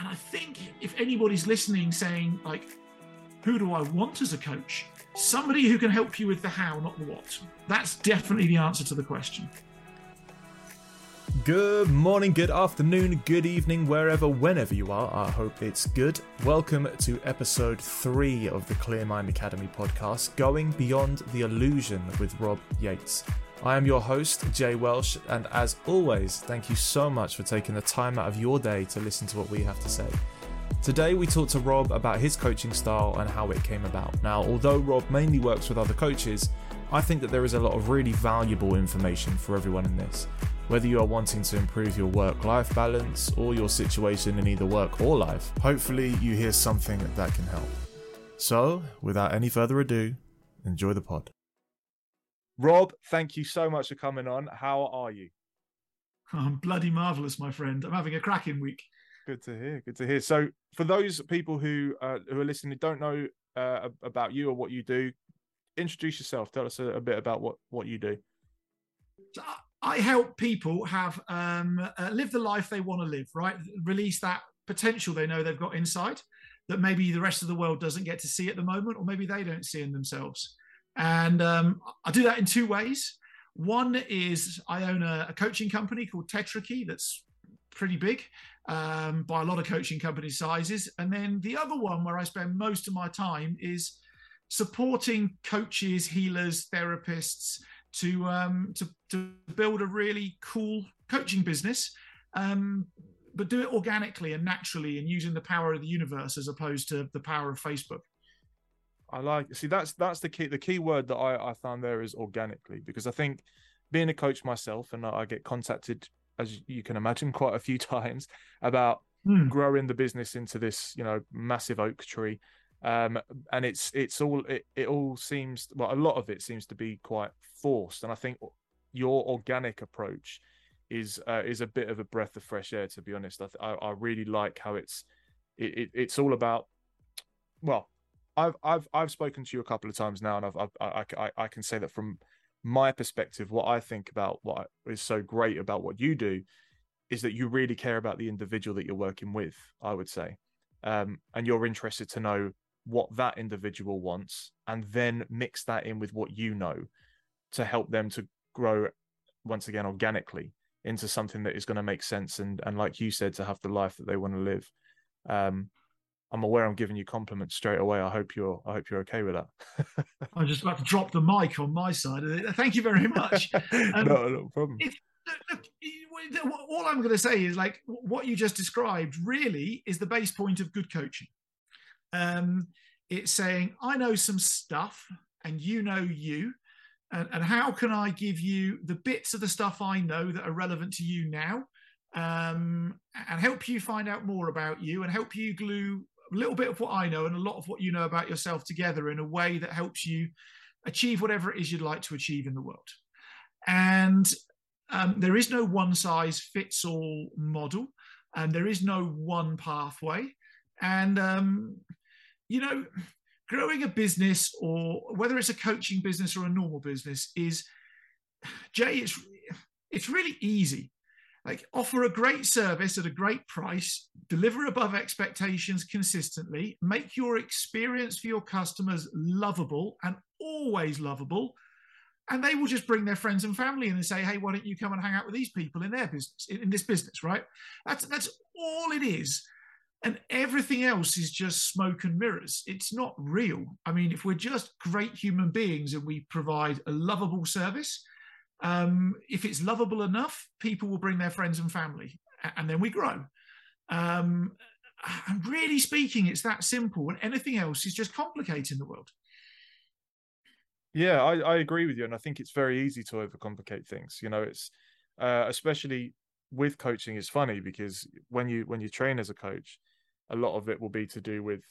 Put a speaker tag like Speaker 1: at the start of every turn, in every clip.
Speaker 1: and I think if anybody's listening saying, like, who do I want as a coach? Somebody who can help you with the how, not the what. That's definitely the answer to the question.
Speaker 2: Good morning, good afternoon, good evening, wherever, whenever you are. I hope it's good. Welcome to episode three of the Clear Mind Academy podcast, Going Beyond the Illusion with Rob Yates. I am your host, Jay Welsh, and as always, thank you so much for taking the time out of your day to listen to what we have to say. Today, we talked to Rob about his coaching style and how it came about. Now, although Rob mainly works with other coaches, I think that there is a lot of really valuable information for everyone in this. Whether you are wanting to improve your work life balance or your situation in either work or life, hopefully you hear something that can help. So, without any further ado, enjoy the pod. Rob, thank you so much for coming on. How are you?
Speaker 1: I'm bloody marvelous, my friend. I'm having a cracking week.
Speaker 2: Good to hear. Good to hear. So, for those people who uh, who are listening, don't know uh, about you or what you do, introduce yourself. Tell us a, a bit about what what you do.
Speaker 1: So I help people have um, uh, live the life they want to live. Right, release that potential they know they've got inside that maybe the rest of the world doesn't get to see at the moment, or maybe they don't see in themselves. And um, I do that in two ways. One is I own a, a coaching company called Tetrakey that's pretty big um, by a lot of coaching company sizes. And then the other one where I spend most of my time is supporting coaches, healers, therapists to um, to, to build a really cool coaching business, um, but do it organically and naturally and using the power of the universe as opposed to the power of Facebook.
Speaker 2: I like see that's that's the key the key word that I, I found there is organically because I think being a coach myself and I get contacted as you can imagine quite a few times about mm. growing the business into this you know massive oak tree. Um, and it's it's all it, it all seems well a lot of it seems to be quite forced. And I think your organic approach is uh, is a bit of a breath of fresh air to be honest. I, I, I really like how it's it, it, it's all about well I've I've I've spoken to you a couple of times now, and I've, I've I, I I can say that from my perspective, what I think about what is so great about what you do is that you really care about the individual that you're working with. I would say, um, and you're interested to know what that individual wants, and then mix that in with what you know to help them to grow once again organically into something that is going to make sense and and like you said to have the life that they want to live um I'm aware I'm giving you compliments straight away. I hope you're I hope you're okay with that.
Speaker 1: I'm just about to drop the mic on my side. Thank you very much.
Speaker 2: Um, no, no problem.
Speaker 1: Look, all I'm going to say is like what you just described really is the base point of good coaching. Um, it's saying I know some stuff and you know you, and, and how can I give you the bits of the stuff I know that are relevant to you now, um, and help you find out more about you and help you glue a little bit of what I know and a lot of what you know about yourself together in a way that helps you achieve whatever it is you'd like to achieve in the world. And um, there is no one size fits all model, and there is no one pathway. And, um, you know, growing a business or whether it's a coaching business or a normal business is, Jay, it's, it's really easy like offer a great service at a great price deliver above expectations consistently make your experience for your customers lovable and always lovable and they will just bring their friends and family in and say hey why don't you come and hang out with these people in their business in this business right? That's that's all it is. And everything else is just smoke and mirrors. It's not real. I mean if we're just great human beings and we provide a lovable service um, if it's lovable enough, people will bring their friends and family, and then we grow. Um, and really speaking, it's that simple, and anything else is just complicating the world.
Speaker 2: Yeah, I, I agree with you, and I think it's very easy to overcomplicate things. You know, it's uh, especially with coaching. It's funny because when you when you train as a coach, a lot of it will be to do with,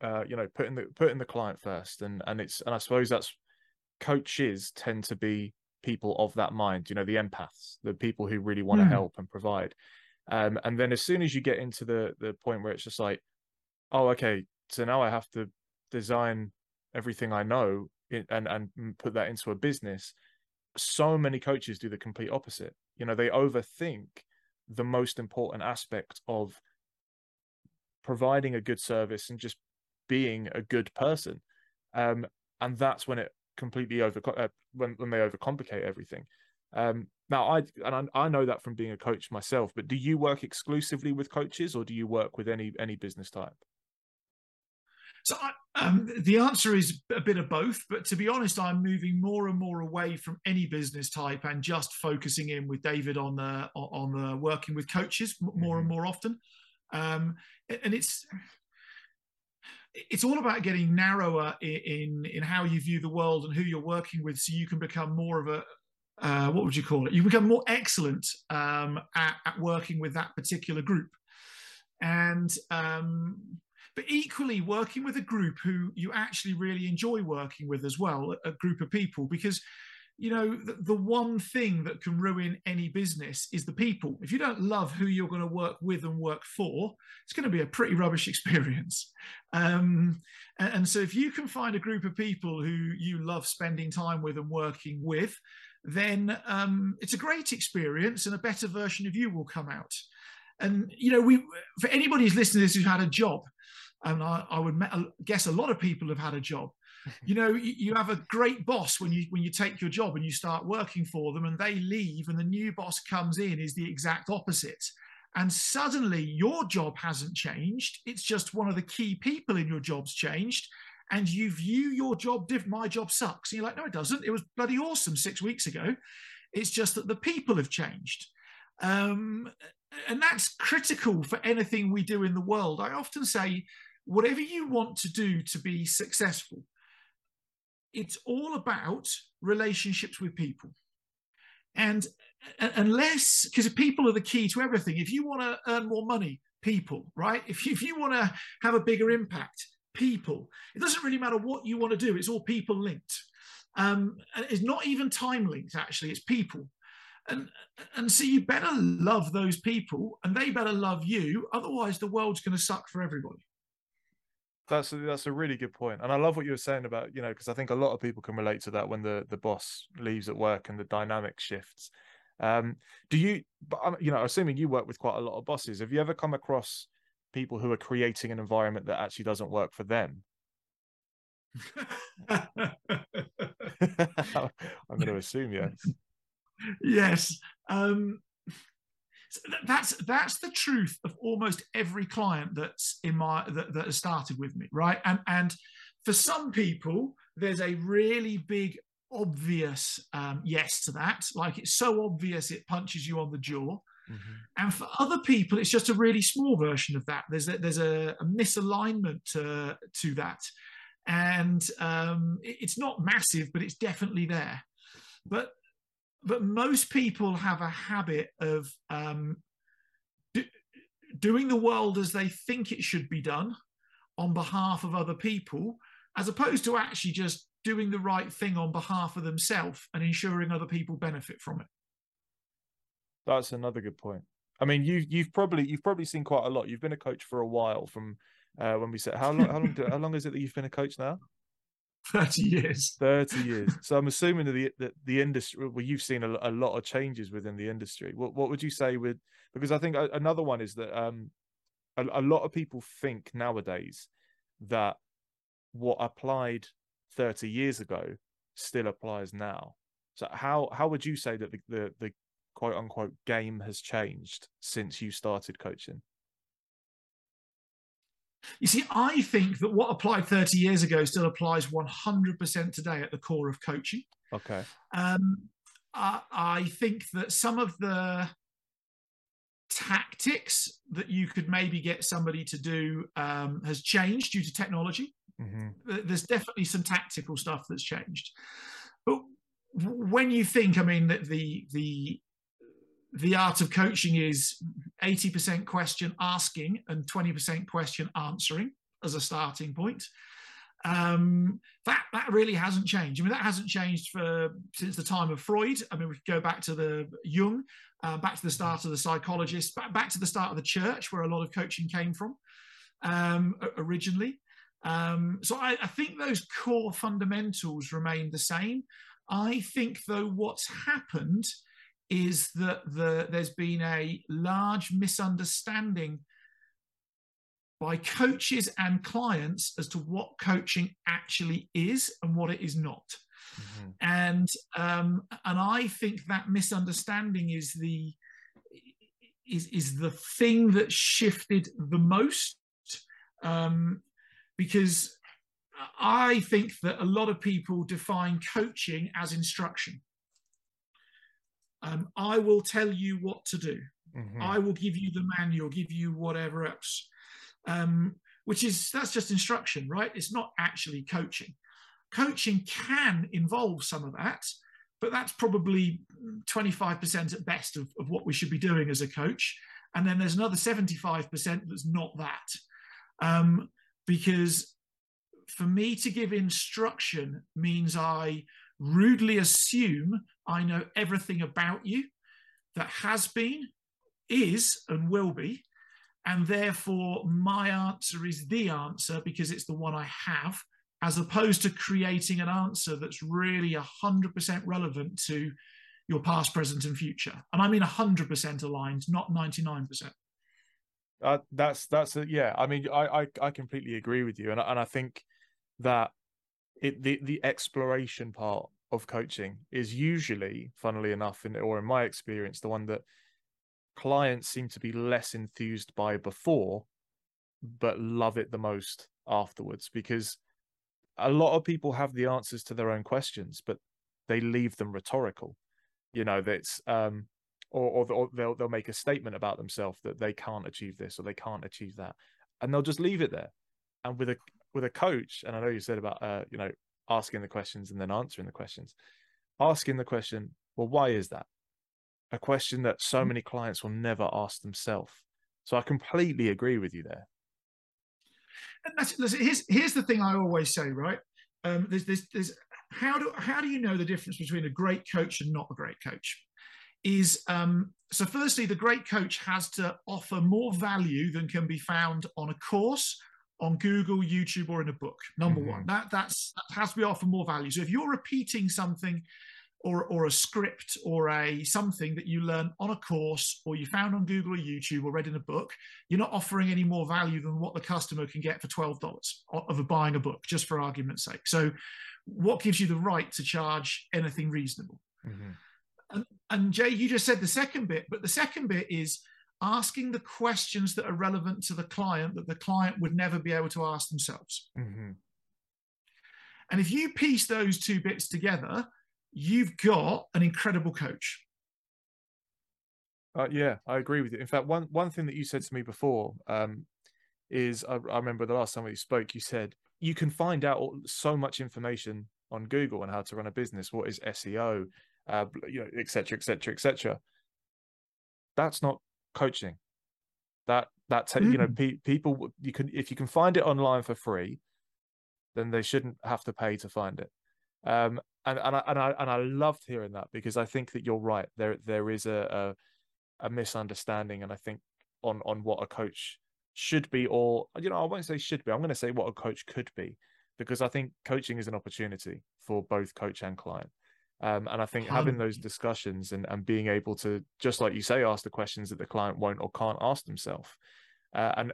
Speaker 2: uh, you know, putting the putting the client first, and and it's and I suppose that's coaches tend to be people of that mind, you know, the empaths, the people who really want to mm. help and provide. Um, and then as soon as you get into the the point where it's just like, oh, okay, so now I have to design everything I know in, and and put that into a business. So many coaches do the complete opposite. You know, they overthink the most important aspect of providing a good service and just being a good person. Um, and that's when it completely over uh, when when they overcomplicate everything. Um, now, I and I, I, know that from being a coach myself. But do you work exclusively with coaches, or do you work with any any business type?
Speaker 1: So I, um, the answer is a bit of both. But to be honest, I'm moving more and more away from any business type and just focusing in with David on the on the working with coaches more and mm-hmm. more often. Um, and it's it's all about getting narrower in in how you view the world and who you're working with, so you can become more of a uh, what would you call it? You become more excellent um, at, at, working with that particular group, and um, but equally working with a group who you actually really enjoy working with as well, a group of people, because you know the, the, one thing that can ruin any business is the people. If you don't love who you're going to work with and work for it's going to be a pretty rubbish experience. Um, and, and, so if you can find a group of people who you love spending time with and working with then um, it's a great experience and a better version of you will come out. And you know we for anybody who's listening to this who's had a job and I, I would guess a lot of people have had a job you know you, have a great boss when you when you take your job and you start working for them and they leave and the new boss comes in is the exact opposite. And suddenly your job hasn't changed. It's just one of the key people in your job's changed and you view your job different. My job sucks. And you're like no it doesn't. It was bloody awesome six weeks ago. It's just that the people have changed. Um, and that's critical for anything we do in the world. I often say whatever you want to do to be successful it's all about relationships with people. And unless, because people are the key to everything. If you want to earn more money, people, right? If you, if you want to have a bigger impact, people. It doesn't really matter what you want to do, it's all people linked. Um, it's not even time linked, actually, it's people. And, and so you better love those people and they better love you. Otherwise, the world's going to suck for everybody.
Speaker 2: That's a, that's a really good point, and I love what you were saying about you know because I think a lot of people can relate to that when the the boss leaves at work and the dynamic shifts. Um, do you, but you know, assuming you work with quite a lot of bosses, have you ever come across people who are creating an environment that actually doesn't work for them? I'm going to assume yes.
Speaker 1: Yes. Um, that's that's the truth of almost every client that's in my that, that has started with me right? And and for some people there's a really big obvious um, yes to that. Like it's so obvious it punches you on the jaw. Mm-hmm. and for other people it's just a really small version of that. There's a, there's a, a misalignment to, to that. And um, it, it's not massive but it's definitely there. But but most people have a habit of um, do, doing the world as they think it should be done on behalf of other people, as opposed to actually just doing the right thing on behalf of themselves and ensuring other people benefit from it.
Speaker 2: That's another good point. I mean, you you've probably you've probably seen quite a lot. You've been a coach for a while. From uh, when we said how long how long do, how long is it that you've been a coach now?
Speaker 1: 30 years.
Speaker 2: 30 years. So i'm assuming that the that the industry well you've seen a, a, lot of changes within the industry. What, what would you say with because i think another one is that um a, a lot of people think nowadays that what applied 30 years ago still applies now. So how how would you say that the, the, the quote unquote game has changed since you started coaching
Speaker 1: you see, I think that what applied 30 years ago still applies 100% today at the core of coaching.
Speaker 2: Okay.
Speaker 1: Um, I, I think that some of the tactics that you could maybe get somebody to do um, has changed due to technology. Mm-hmm. There's definitely some tactical stuff that's changed. But when you think, I mean, that the the the art of coaching is 80% question asking and 20% question answering as a starting point. Um, that that really hasn't changed. I mean, that hasn't changed for since the time of Freud. I mean, we could go back to the Jung, uh, back to the start of the psychologists, back, back to the start of the church, where a lot of coaching came from um, originally. Um, so I, I think those core fundamentals remain the same. I think, though, what's happened is that the, there's been a large misunderstanding by coaches and clients as to what coaching actually is and what it is not. Mm-hmm. And um, and I think that misunderstanding is the is is the thing that shifted the most um, because I think that a lot of people define coaching as instruction. Um, I will tell you what to do. Mm-hmm. I will give you the manual, give you whatever else. Um, which is that's just instruction, right? It's not actually coaching. Coaching can involve some of that, but that's probably 25% at best of, of what we should be doing as a coach. And then there's another 75% that's not that. Um, because for me to give instruction means I rudely assume I know everything about you that has been, is, and will be. And therefore, my answer is the answer because it's the one I have, as opposed to creating an answer that's really 100% relevant to your past, present, and future. And I mean 100% aligned, not 99%.
Speaker 2: Uh, that's that's a, yeah. I mean, I, I I completely agree with you, and and I think that it the the exploration part of coaching is usually, funnily enough, in or in my experience, the one that clients seem to be less enthused by before, but love it the most afterwards because a lot of people have the answers to their own questions, but they leave them rhetorical. You know, that's um, or, or, they'll they'll make a statement about themselves that they can't achieve this or they can't achieve that, and they'll just leave it there. And with a with a coach, and I know you said about uh, you know asking the questions and then answering the questions, asking the question, well, why is that? A question that so mm. many clients will never ask themselves. So I completely agree with you there.
Speaker 1: And that's, listen, here's here's the thing I always say, right? Um, there's, there's, there's how do how do you know the difference between a great coach and not a great coach? Is um, so firstly, the great coach has to offer more value than can be found on a course, on Google, YouTube, or in a book. Number mm-hmm. one, that that's that has to be offer more value. So if you're repeating something or, or a script or a something that you learn on a course or you found on Google or YouTube or read in a book, you're not offering any more value than what the customer can get for $12 of buying a book, just for argument's sake. So what gives you the right to charge anything reasonable? Mm-hmm. And, and Jay, you just said the second bit, but the second bit is asking the questions that are relevant to the client that the client would never be able to ask themselves. Mm-hmm. And if you piece those two bits together, you've got an incredible coach.
Speaker 2: Uh, yeah, I agree with you. In fact, one one thing that you said to me before um, is I, I, remember the last time we spoke, you said you can find out so much information on Google on how to run a business. What is SEO, uh, you know, etc., etc., etc. That's not coaching. That that mm. you know, mm. pe- people you can if you can find it online for free, then they shouldn't have to pay to find it. Um, and and I, and I and I loved hearing that because I think that you're right. There there is a, a, a misunderstanding, and I think on on what a coach should be, or you know, I won't say should be. I'm going to say what a coach could be, because I think coaching is an opportunity for both coach and client. Um, and I think having those discussions and, and being able to, just like you say, ask the questions that the client won't or can't ask themselves. Uh, and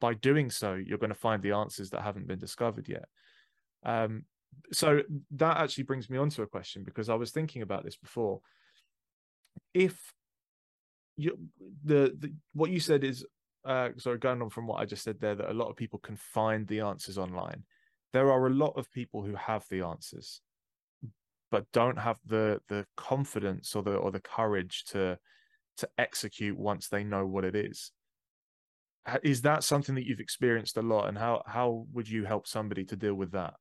Speaker 2: by doing so, you're going to find the answers that haven't been discovered yet. Um, so that actually brings me on to a question because I was thinking about this before. If you the, the what you said is uh sorry, going on from what I just said there, that a lot of people can find the answers online. There are a lot of people who have the answers, but don't have the the confidence or the or the courage to to execute once they know what it is. Is that something that you've experienced a lot, and how how would you help somebody to deal with that?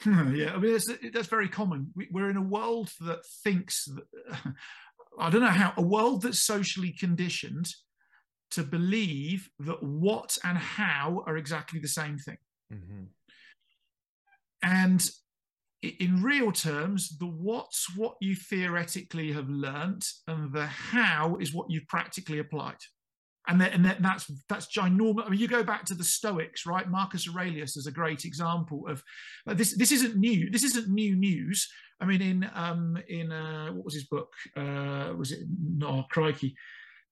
Speaker 1: yeah, I mean that's, that's very common. We, are in a world that thinks that, I don't know how a world that's socially conditioned to believe that what and how are exactly the same thing. Mm-hmm. And in real terms, the what's what you theoretically have learnt, and the how is what you've practically applied and, and that's that's ginormous. I mean, you go back to the Stoics, right? Marcus Aurelius is a great example of like, this. This isn't new. This isn't new news. I mean, in um, in uh, what was his book? Uh, was it? No, crikey.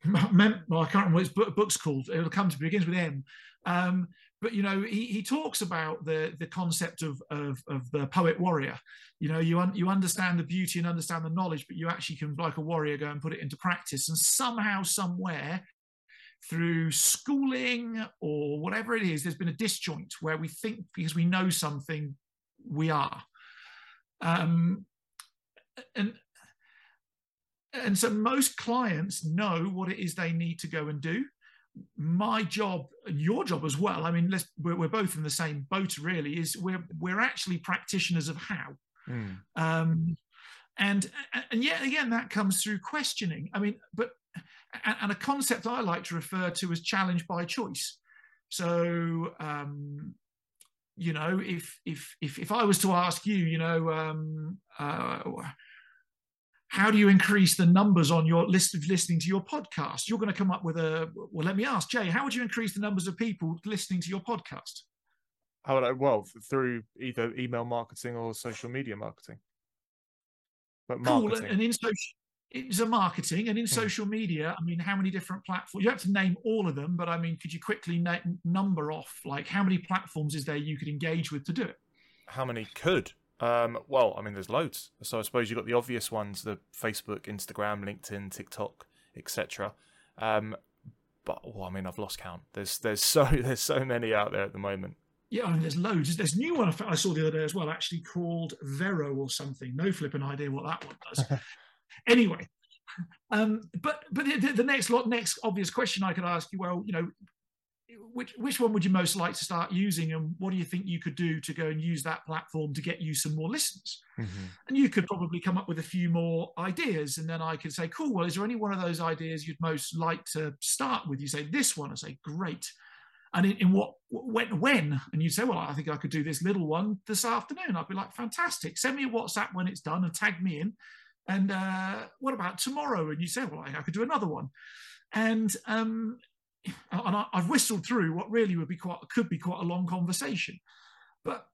Speaker 1: Mem- well, I can't remember what his book's called. It'll come to begins with M. Um, but you know, he, he talks about the the concept of, of of the poet warrior. You know, you un- you understand the beauty and understand the knowledge, but you actually can, like a warrior, go and put it into practice. And somehow, somewhere, through schooling or whatever it is, there's been a disjoint where we think because we know something, we are. Um, and and so most clients know what it is they need to go and do my job and your job as well. I mean we're, we're, both in the same boat really is we're we're actually practitioners of how. Mm. um, and and yet again that comes through questioning. I mean but and a concept i like to refer to as challenge by choice. So um, you know if if if if i was to ask you you know um, uh, how do you increase the numbers on your list of listening to your podcast? You're going to come up with a, well, let me ask Jay, how would you increase the numbers of people listening to your podcast?
Speaker 2: How would I, well, through either email marketing or social media marketing.
Speaker 1: But marketing. Cool. And in social, it's a marketing and in hmm. social media i mean how many different platforms you have to name all of them but i mean could you quickly na- number off like how many platforms is there you could engage with to do it
Speaker 2: how many could um, well, I mean, there's loads. So I suppose you've got the obvious ones: the Facebook, Instagram, LinkedIn, TikTok, etc. Um, but well, I mean, I've lost count. There's there's so there's so many out there at the moment.
Speaker 1: Yeah, I mean, there's loads. There's a new one I saw the other day as well, actually called Vero or something. No flipping idea what that one does. anyway, um, but but the, the next lot, next obvious question I could ask you, well, you know, which which one would you most like to start using and what do you think you could do to go and use that platform to get you some more listeners? Mm-hmm. and you could probably come up with a few more ideas and then i could say cool well is there any one of those ideas you'd most like to start with? You say this one. I say great. And in, in what when when? And you'd say well i think i could do this little one this afternoon. I'd be like fantastic. Send me a whatsapp when it's done and tag me in. And uh, what about tomorrow? And you say well i, I could do another one. And um, and I, have whistled through what really would be quite could be quite a long conversation, but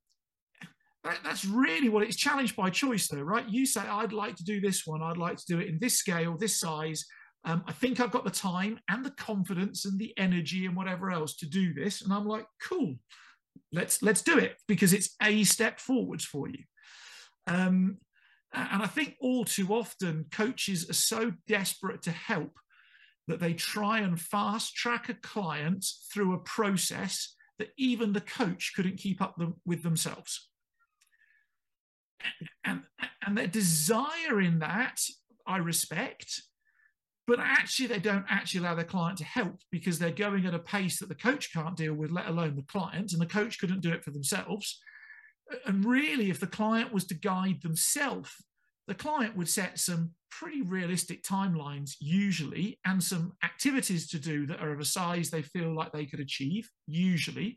Speaker 1: that, that's really what it's challenged by choice, though, right? You say I'd like to do this one, I'd like to do it in this scale, this size. Um, I think I've got the time and the confidence and the energy and whatever else to do this, and I'm like, cool, let's let's do it because it's a step forwards for you. Um, and I think all too often coaches are so desperate to help that they try and fast track a client through a process that even the coach couldn't keep up with themselves. And, and their desire in that, I respect, but actually they don't actually allow their client to help because they're going at a pace that the coach can't deal with, let alone the client, and the coach couldn't do it for themselves. And really, if the client was to guide themselves the client would set some pretty realistic timelines usually and some activities to do that are of a size they feel like they could achieve usually.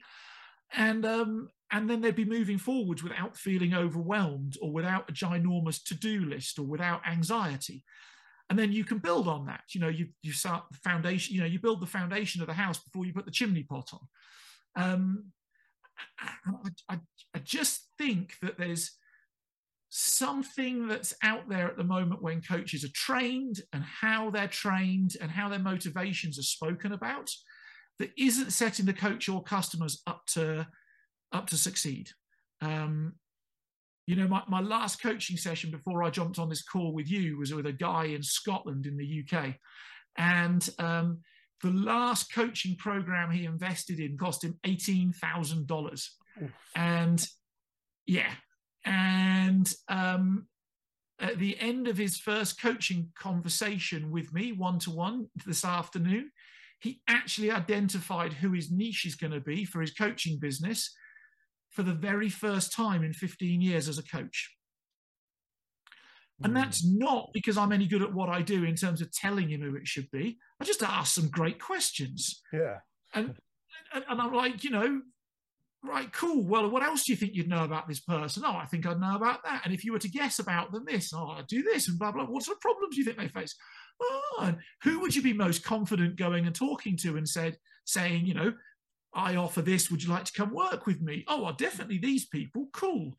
Speaker 1: And um, and then they'd be moving forwards without feeling overwhelmed or without a ginormous to-do list or without anxiety. And then you can build on that. You know you you start the foundation you know you build the foundation of the house before you put the chimney pot on. Um, I, I, I just think that there's something that's out there at the moment when coaches are trained and how they're trained and how their motivations are spoken about that isn't setting the coach or customers up to up to succeed. Um, you know my, my last coaching session before i jumped on this call with you was with a guy in scotland in the uk and um, the last coaching program he invested in cost him $18000 and yeah and um, at the end of his first coaching conversation with me, one to one this afternoon, he actually identified who his niche is going to be for his coaching business for the very first time in 15 years as a coach. And hmm. that's not because I'm any good at what I do in terms of telling him who it should be. I just asked some great questions.
Speaker 2: Yeah.
Speaker 1: And and I'm like, you know, right, cool. Well, what else do you think you'd know about this person? Oh, I think I'd know about that. And if you were to guess about them, this, oh, I'd do this, and blah, blah. What sort of problems do you think they face? Oh, and who would you be most confident going and talking to and said, saying, you know, I offer this, would you like to come work with me? Oh, well, definitely these people, cool.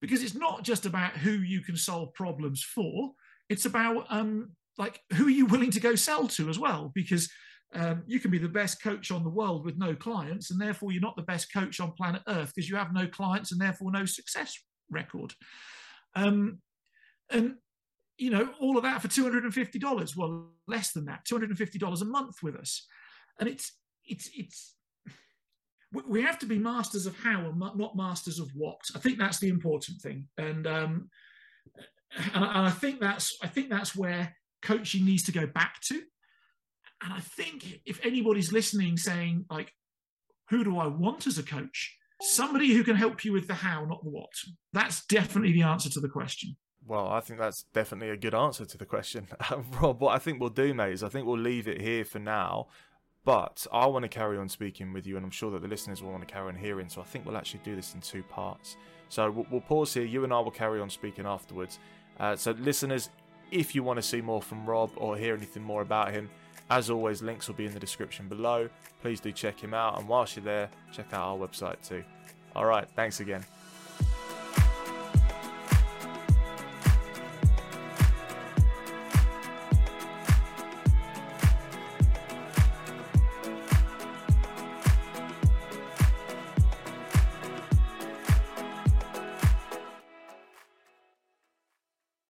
Speaker 1: Because it's not just about who you can solve problems for, it's about um, like who are you willing to go sell to as well? Because um, you can be the best coach on the world with no clients, and therefore you're not the best coach on planet Earth because you have no clients and therefore no success record. Um, and you know all of that for two hundred and fifty dollars. Well, less than that, two hundred and fifty dollars a month with us, and it's it's it's we have to be masters of how and not masters of what. I think that's the important thing, and um, and, I, and I think that's I think that's where coaching needs to go back to. And I think if anybody's listening, saying like, "Who do I want as a coach?" Somebody who can help you with the how, not the what. That's definitely the answer to the question.
Speaker 2: Well, I think that's definitely a good answer to the question. Rob, what I think we'll do, mate, is I think we'll leave it here for now. But I want to carry on speaking with you, and I'm sure that the listeners will want to carry on hearing. So I think we'll actually do this in two parts. So we'll, we'll pause here. You and I will carry on speaking afterwards. Uh, so, listeners, if you want to see more from Rob or hear anything more about him, as always, links will be in the description below. Please do check him out. And whilst you're there, check out our website too. All right, thanks again.